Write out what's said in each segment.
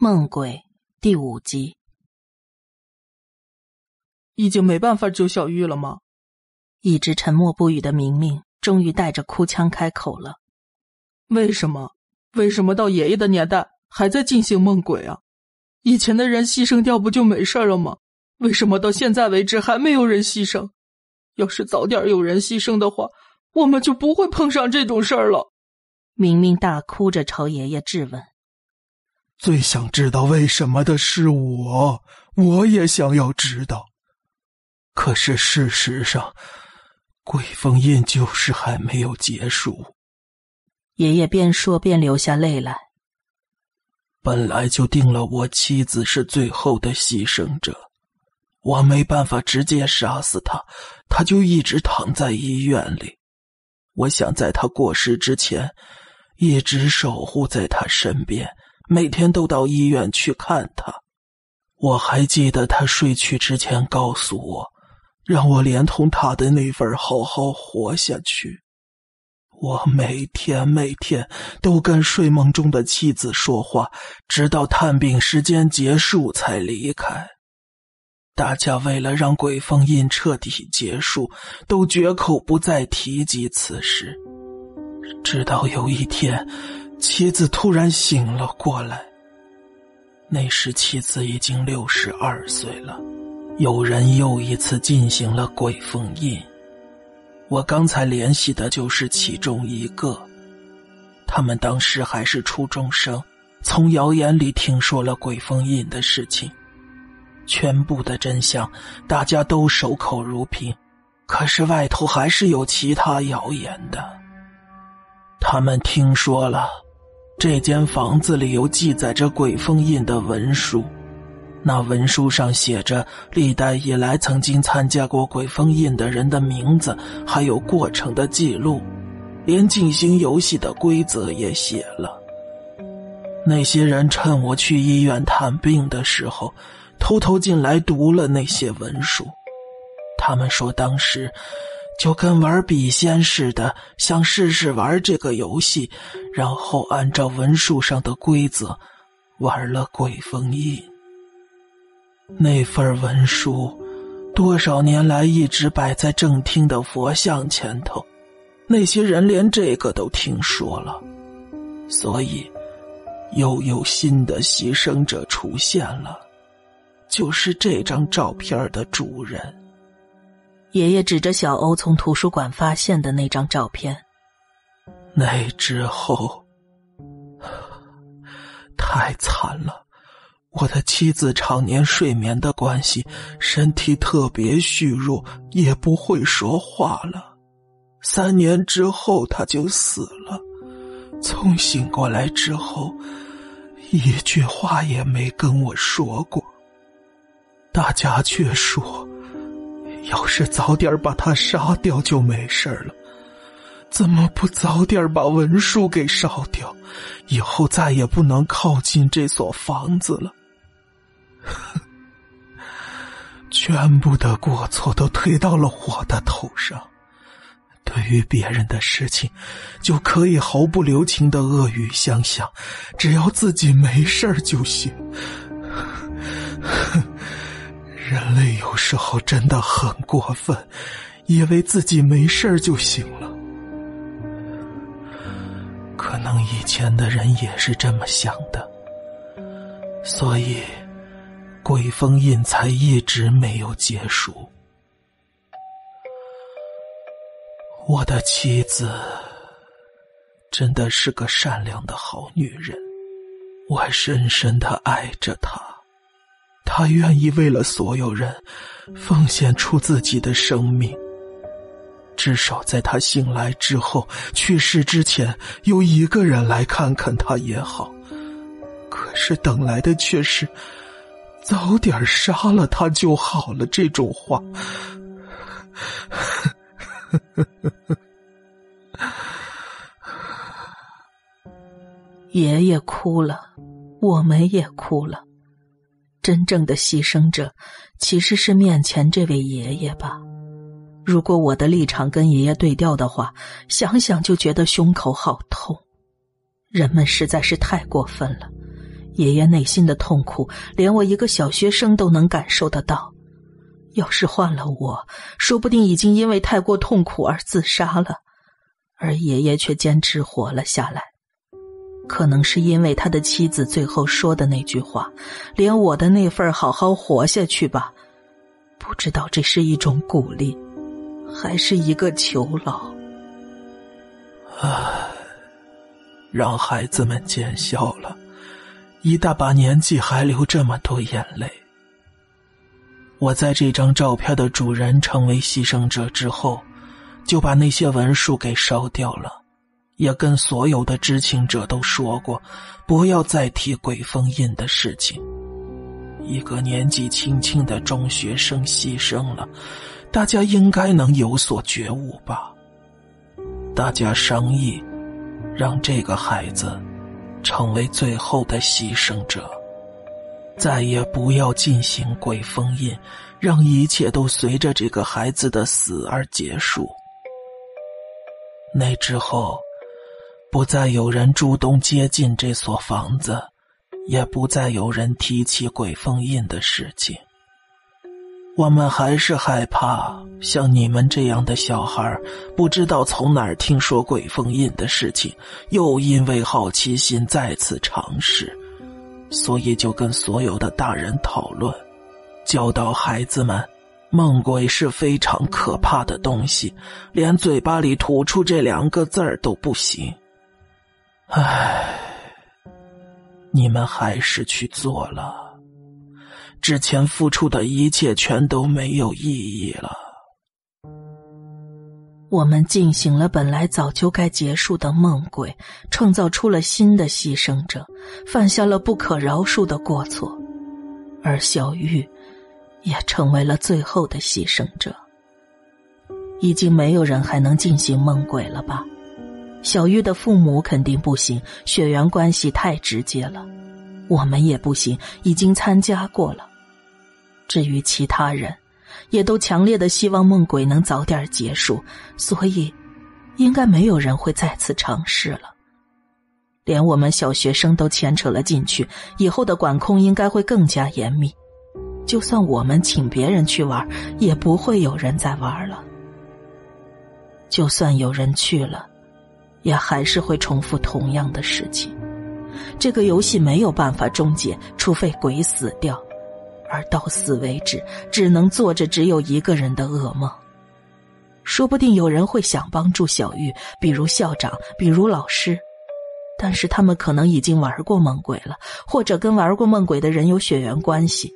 梦鬼第五集，已经没办法救小玉了吗？一直沉默不语的明明终于带着哭腔开口了：“为什么？为什么到爷爷的年代还在进行梦鬼啊？以前的人牺牲掉不就没事了吗？为什么到现在为止还没有人牺牲？要是早点有人牺牲的话，我们就不会碰上这种事儿了。”明明大哭着朝爷爷质问。最想知道为什么的是我，我也想要知道。可是事实上，鬼封印就是还没有结束。爷爷边说边流下泪来。本来就定了我妻子是最后的牺牲者，我没办法直接杀死她，她就一直躺在医院里。我想在她过世之前，一直守护在他身边。每天都到医院去看他，我还记得他睡去之前告诉我，让我连同他的那份好好活下去。我每天每天都跟睡梦中的妻子说话，直到探病时间结束才离开。大家为了让鬼封印彻底结束，都绝口不再提及此事。直到有一天。妻子突然醒了过来。那时妻子已经六十二岁了，有人又一次进行了鬼封印。我刚才联系的就是其中一个，他们当时还是初中生，从谣言里听说了鬼封印的事情，全部的真相大家都守口如瓶，可是外头还是有其他谣言的。他们听说了。这间房子里有记载着鬼封印的文书，那文书上写着历代以来曾经参加过鬼封印的人的名字，还有过程的记录，连进行游戏的规则也写了。那些人趁我去医院探病的时候，偷偷进来读了那些文书，他们说当时。就跟玩笔仙似的，想试试玩这个游戏，然后按照文书上的规则玩了鬼封印。那份文书多少年来一直摆在正厅的佛像前头，那些人连这个都听说了，所以又有新的牺牲者出现了，就是这张照片的主人。爷爷指着小欧从图书馆发现的那张照片。那之后，太惨了。我的妻子常年睡眠的关系，身体特别虚弱，也不会说话了。三年之后，他就死了。从醒过来之后，一句话也没跟我说过。大家却说。要是早点把他杀掉就没事了，怎么不早点把文书给烧掉？以后再也不能靠近这所房子了。全部的过错都推到了我的头上。对于别人的事情，就可以毫不留情的恶语相向，只要自己没事就行。人类有时候真的很过分，以为自己没事就行了。可能以前的人也是这么想的，所以鬼封印才一直没有结束。我的妻子真的是个善良的好女人，我深深的爱着她。他愿意为了所有人，奉献出自己的生命。至少在他醒来之后、去世之前，有一个人来看看他也好。可是等来的却是“早点杀了他就好了”这种话。爷爷哭了，我们也哭了。真正的牺牲者，其实是面前这位爷爷吧？如果我的立场跟爷爷对调的话，想想就觉得胸口好痛。人们实在是太过分了，爷爷内心的痛苦，连我一个小学生都能感受得到。要是换了我，说不定已经因为太过痛苦而自杀了，而爷爷却坚持活了下来。可能是因为他的妻子最后说的那句话，连我的那份好好活下去吧，不知道这是一种鼓励，还是一个囚牢。唉，让孩子们见笑了。一大把年纪还流这么多眼泪。我在这张照片的主人成为牺牲者之后，就把那些文书给烧掉了，也跟所有的知情者都说过，不要再提鬼封印的事情。一个年纪轻轻的中学生牺牲了，大家应该能有所觉悟吧？大家商议，让这个孩子。成为最后的牺牲者，再也不要进行鬼封印，让一切都随着这个孩子的死而结束。那之后，不再有人主动接近这所房子，也不再有人提起鬼封印的事情。我们还是害怕像你们这样的小孩不知道从哪儿听说鬼封印的事情，又因为好奇心再次尝试，所以就跟所有的大人讨论，教导孩子们，梦鬼是非常可怕的东西，连嘴巴里吐出这两个字儿都不行。唉，你们还是去做了。之前付出的一切全都没有意义了。我们进行了本来早就该结束的梦鬼，创造出了新的牺牲者，犯下了不可饶恕的过错，而小玉也成为了最后的牺牲者。已经没有人还能进行梦鬼了吧？小玉的父母肯定不行，血缘关系太直接了。我们也不行，已经参加过了。至于其他人，也都强烈的希望梦鬼能早点结束，所以，应该没有人会再次尝试了。连我们小学生都牵扯了进去，以后的管控应该会更加严密。就算我们请别人去玩，也不会有人再玩了。就算有人去了，也还是会重复同样的事情。这个游戏没有办法终结，除非鬼死掉。而到死为止，只能做着只有一个人的噩梦。说不定有人会想帮助小玉，比如校长，比如老师，但是他们可能已经玩过梦鬼了，或者跟玩过梦鬼的人有血缘关系。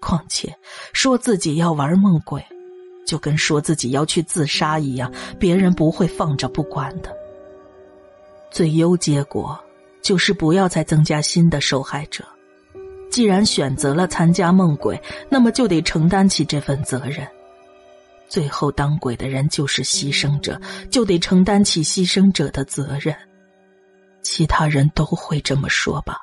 况且说自己要玩梦鬼，就跟说自己要去自杀一样，别人不会放着不管的。最优结果就是不要再增加新的受害者。既然选择了参加梦鬼，那么就得承担起这份责任。最后当鬼的人就是牺牲者，就得承担起牺牲者的责任。其他人都会这么说吧？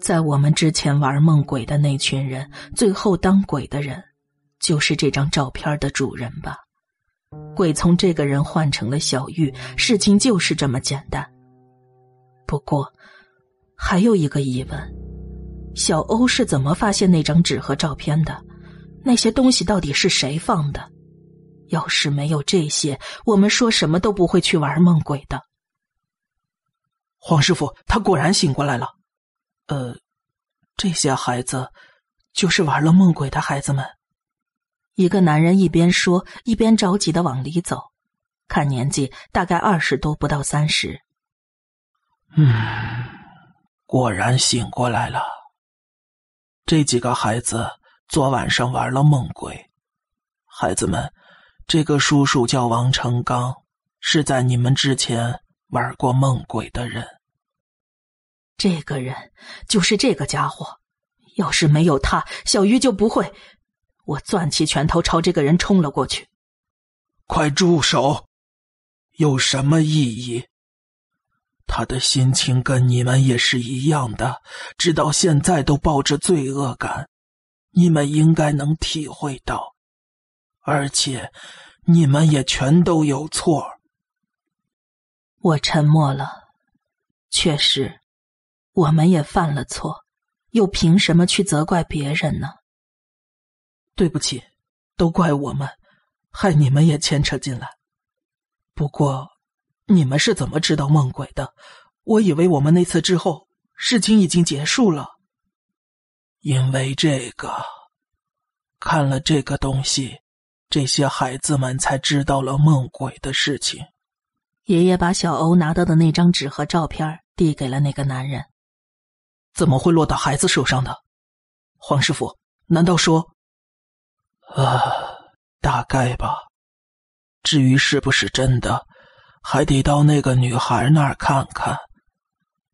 在我们之前玩梦鬼的那群人，最后当鬼的人，就是这张照片的主人吧？鬼从这个人换成了小玉，事情就是这么简单。不过。还有一个疑问：小欧是怎么发现那张纸和照片的？那些东西到底是谁放的？要是没有这些，我们说什么都不会去玩梦鬼的。黄师傅，他果然醒过来了。呃，这些孩子就是玩了梦鬼的孩子们。一个男人一边说，一边着急的往里走，看年纪大概二十多，不到三十。嗯。果然醒过来了。这几个孩子昨晚上玩了梦鬼。孩子们，这个叔叔叫王成刚，是在你们之前玩过梦鬼的人。这个人就是这个家伙。要是没有他，小鱼就不会。我攥起拳头朝这个人冲了过去。快住手！有什么意义？他的心情跟你们也是一样的，直到现在都抱着罪恶感，你们应该能体会到，而且你们也全都有错。我沉默了，确实，我们也犯了错，又凭什么去责怪别人呢？对不起，都怪我们，害你们也牵扯进来。不过，你们是怎么知道梦鬼的？我以为我们那次之后，事情已经结束了。因为这个，看了这个东西，这些孩子们才知道了梦鬼的事情。爷爷把小欧拿到的那张纸和照片递给了那个男人。怎么会落到孩子手上的？黄师傅，难道说……啊，大概吧。至于是不是真的，还得到那个女孩那儿看看。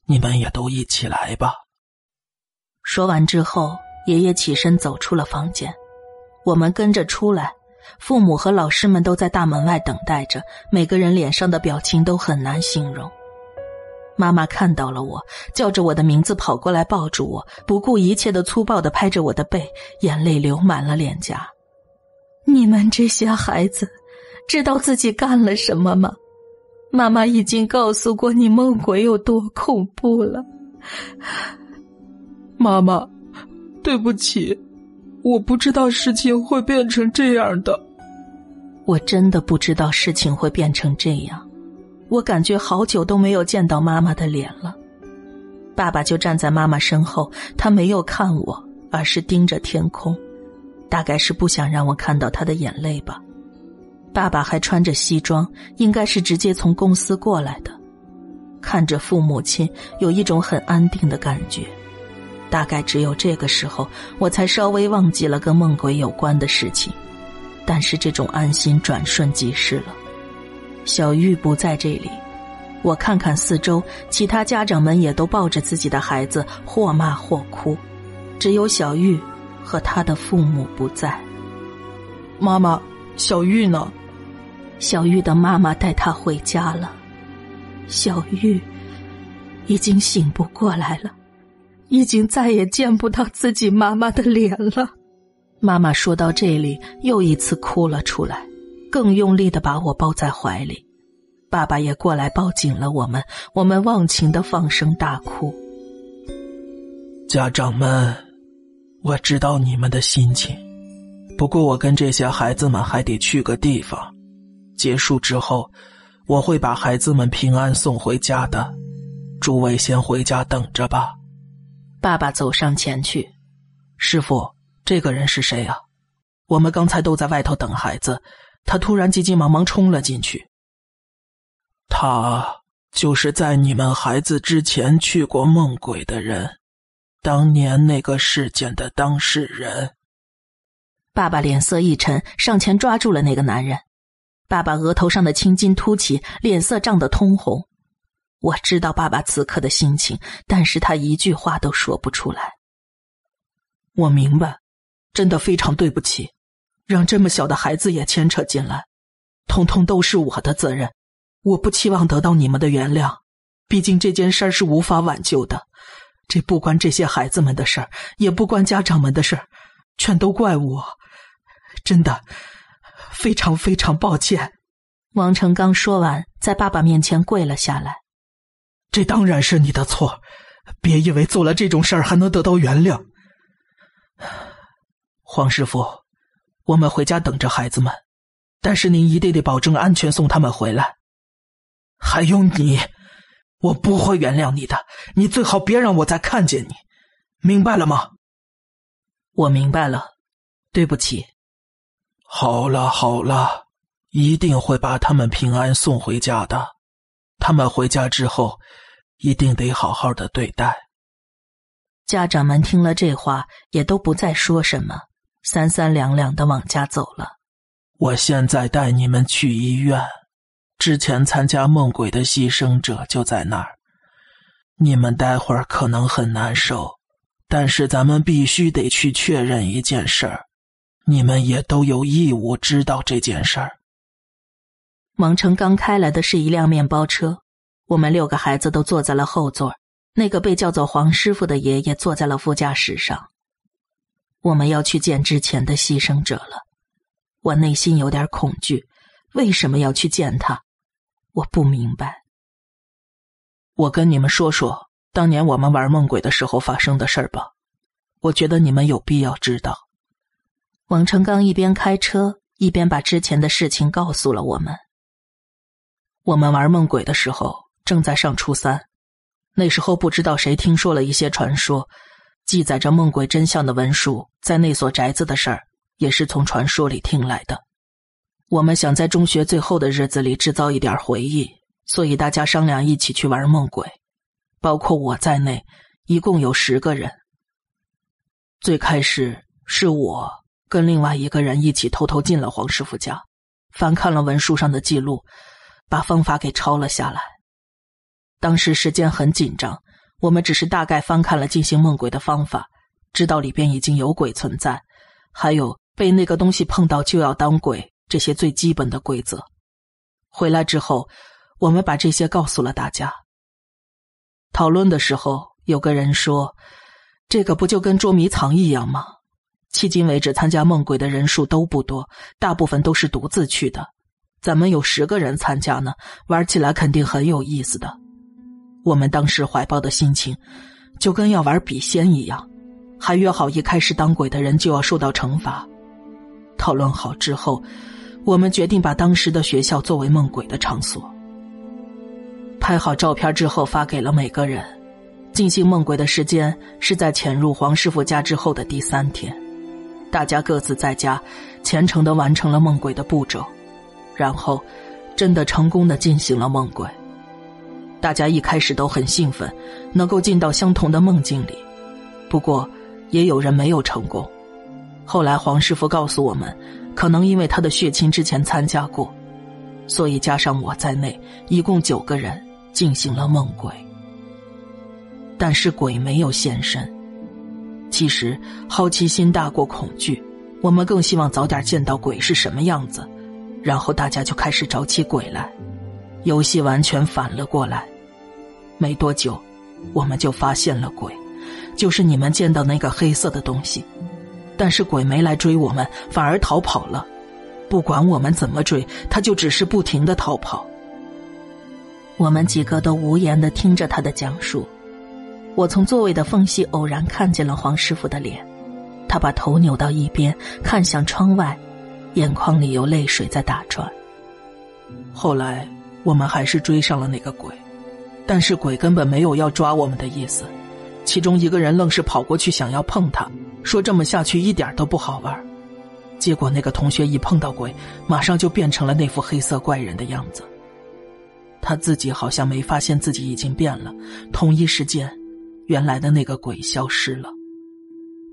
你们也都一起来吧。说完之后，爷爷起身走出了房间，我们跟着出来。父母和老师们都在大门外等待着，每个人脸上的表情都很难形容。妈妈看到了我，叫着我的名字跑过来抱住我，不顾一切的粗暴的拍着我的背，眼泪流满了脸颊。你们这些孩子，知道自己干了什么吗？妈妈已经告诉过你梦鬼有多恐怖了。妈妈，对不起。我不知道事情会变成这样的，我真的不知道事情会变成这样。我感觉好久都没有见到妈妈的脸了。爸爸就站在妈妈身后，他没有看我，而是盯着天空，大概是不想让我看到他的眼泪吧。爸爸还穿着西装，应该是直接从公司过来的。看着父母亲，有一种很安定的感觉。大概只有这个时候，我才稍微忘记了跟梦鬼有关的事情。但是这种安心转瞬即逝了。小玉不在这里，我看看四周，其他家长们也都抱着自己的孩子，或骂或哭，只有小玉和他的父母不在。妈妈，小玉呢？小玉的妈妈带她回家了。小玉已经醒不过来了。已经再也见不到自己妈妈的脸了。妈妈说到这里，又一次哭了出来，更用力的把我抱在怀里。爸爸也过来抱紧了我们，我们忘情的放声大哭。家长们，我知道你们的心情，不过我跟这些孩子们还得去个地方。结束之后，我会把孩子们平安送回家的。诸位先回家等着吧。爸爸走上前去，师傅，这个人是谁啊？我们刚才都在外头等孩子，他突然急急忙忙冲了进去。他就是在你们孩子之前去过梦鬼的人，当年那个事件的当事人。爸爸脸色一沉，上前抓住了那个男人。爸爸额头上的青筋凸起，脸色涨得通红。我知道爸爸此刻的心情，但是他一句话都说不出来。我明白，真的非常对不起，让这么小的孩子也牵扯进来，通通都是我的责任。我不期望得到你们的原谅，毕竟这件事儿是无法挽救的。这不关这些孩子们的事儿，也不关家长们的事儿，全都怪我。真的，非常非常抱歉。王成刚说完，在爸爸面前跪了下来。这当然是你的错，别以为做了这种事儿还能得到原谅。黄师傅，我们回家等着孩子们，但是您一定得保证安全送他们回来。还有你，我不会原谅你的，你最好别让我再看见你，明白了吗？我明白了，对不起。好了好了，一定会把他们平安送回家的。他们回家之后。一定得好好的对待。家长们听了这话，也都不再说什么，三三两两的往家走了。我现在带你们去医院，之前参加梦鬼的牺牲者就在那儿。你们待会儿可能很难受，但是咱们必须得去确认一件事儿，你们也都有义务知道这件事儿。王成刚开来的是一辆面包车。我们六个孩子都坐在了后座，那个被叫做黄师傅的爷爷坐在了副驾驶上。我们要去见之前的牺牲者了，我内心有点恐惧。为什么要去见他？我不明白。我跟你们说说，当年我们玩梦鬼的时候发生的事儿吧？我觉得你们有必要知道。王成刚一边开车一边把之前的事情告诉了我们。我们玩梦鬼的时候正在上初三，那时候不知道谁听说了一些传说，记载着梦鬼真相的文书，在那所宅子的事儿也是从传说里听来的。我们想在中学最后的日子里制造一点回忆，所以大家商量一起去玩梦鬼。包括我在内，一共有十个人。最开始是我跟另外一个人一起偷偷进了黄师傅家，翻看了文书上的记录，把方法给抄了下来。当时时间很紧张，我们只是大概翻看了进行梦鬼的方法，知道里边已经有鬼存在，还有被那个东西碰到就要当鬼这些最基本的规则。回来之后，我们把这些告诉了大家。讨论的时候，有个人说：“这个不就跟捉迷藏一样吗？”迄今为止，参加梦鬼的人数都不多，大部分都是独自去的。咱们有十个人参加呢，玩起来肯定很有意思的。我们当时怀抱的心情，就跟要玩笔仙一样，还约好一开始当鬼的人就要受到惩罚。讨论好之后，我们决定把当时的学校作为梦鬼的场所。拍好照片之后发给了每个人。进行梦鬼的时间是在潜入黄师傅家之后的第三天，大家各自在家虔诚的完成了梦鬼的步骤，然后真的成功的进行了梦鬼。大家一开始都很兴奋，能够进到相同的梦境里。不过也有人没有成功。后来黄师傅告诉我们，可能因为他的血亲之前参加过，所以加上我在内，一共九个人。进行了梦鬼，但是鬼没有现身。其实好奇心大过恐惧，我们更希望早点见到鬼是什么样子，然后大家就开始找起鬼来。游戏完全反了过来，没多久，我们就发现了鬼，就是你们见到那个黑色的东西。但是鬼没来追我们，反而逃跑了。不管我们怎么追，他就只是不停的逃跑。我们几个都无言的听着他的讲述。我从座位的缝隙偶然看见了黄师傅的脸，他把头扭到一边，看向窗外，眼眶里有泪水在打转。后来我们还是追上了那个鬼，但是鬼根本没有要抓我们的意思。其中一个人愣是跑过去想要碰他，说这么下去一点都不好玩。结果那个同学一碰到鬼，马上就变成了那副黑色怪人的样子。他自己好像没发现自己已经变了，同一时间，原来的那个鬼消失了。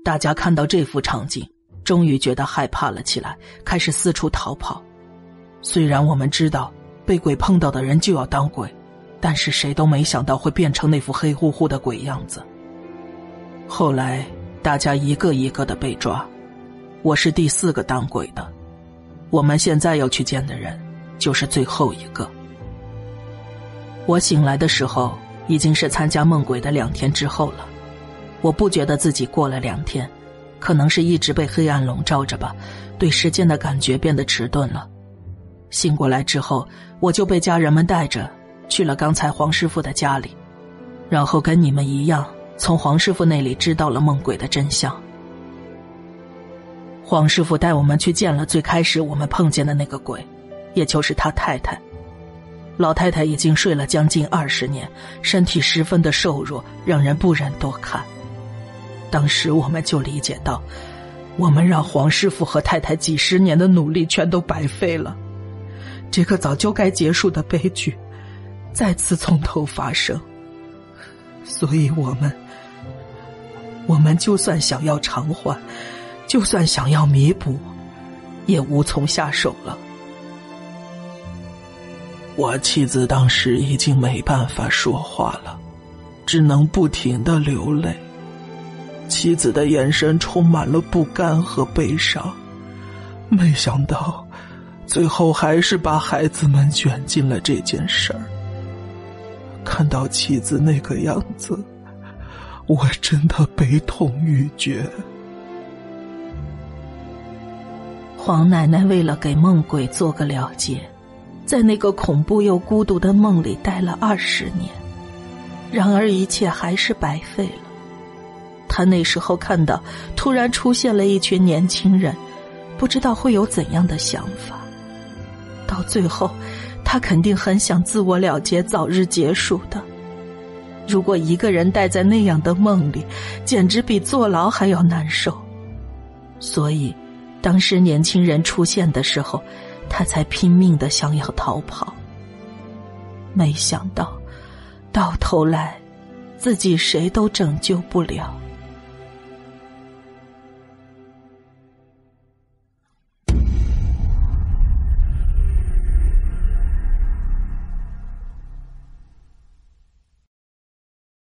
大家看到这幅场景，终于觉得害怕了起来，开始四处逃跑。虽然我们知道被鬼碰到的人就要当鬼，但是谁都没想到会变成那副黑乎乎的鬼样子。后来大家一个一个的被抓，我是第四个当鬼的。我们现在要去见的人，就是最后一个。我醒来的时候，已经是参加梦鬼的两天之后了。我不觉得自己过了两天，可能是一直被黑暗笼罩着吧，对时间的感觉变得迟钝了。醒过来之后，我就被家人们带着去了刚才黄师傅的家里，然后跟你们一样，从黄师傅那里知道了梦鬼的真相。黄师傅带我们去见了最开始我们碰见的那个鬼，也就是他太太。老太太已经睡了将近二十年，身体十分的瘦弱，让人不忍多看。当时我们就理解到，我们让黄师傅和太太几十年的努力全都白费了，这个早就该结束的悲剧，再次从头发生。所以我们，我们就算想要偿还，就算想要弥补，也无从下手了。我妻子当时已经没办法说话了，只能不停的流泪。妻子的眼神充满了不甘和悲伤。没想到，最后还是把孩子们卷进了这件事儿。看到妻子那个样子，我真的悲痛欲绝。黄奶奶为了给梦鬼做个了结。在那个恐怖又孤独的梦里待了二十年，然而一切还是白费了。他那时候看到突然出现了一群年轻人，不知道会有怎样的想法。到最后，他肯定很想自我了结，早日结束的。如果一个人待在那样的梦里，简直比坐牢还要难受。所以，当时年轻人出现的时候，他才拼命的想要逃跑。没想到，到头来，自己谁都拯救不了。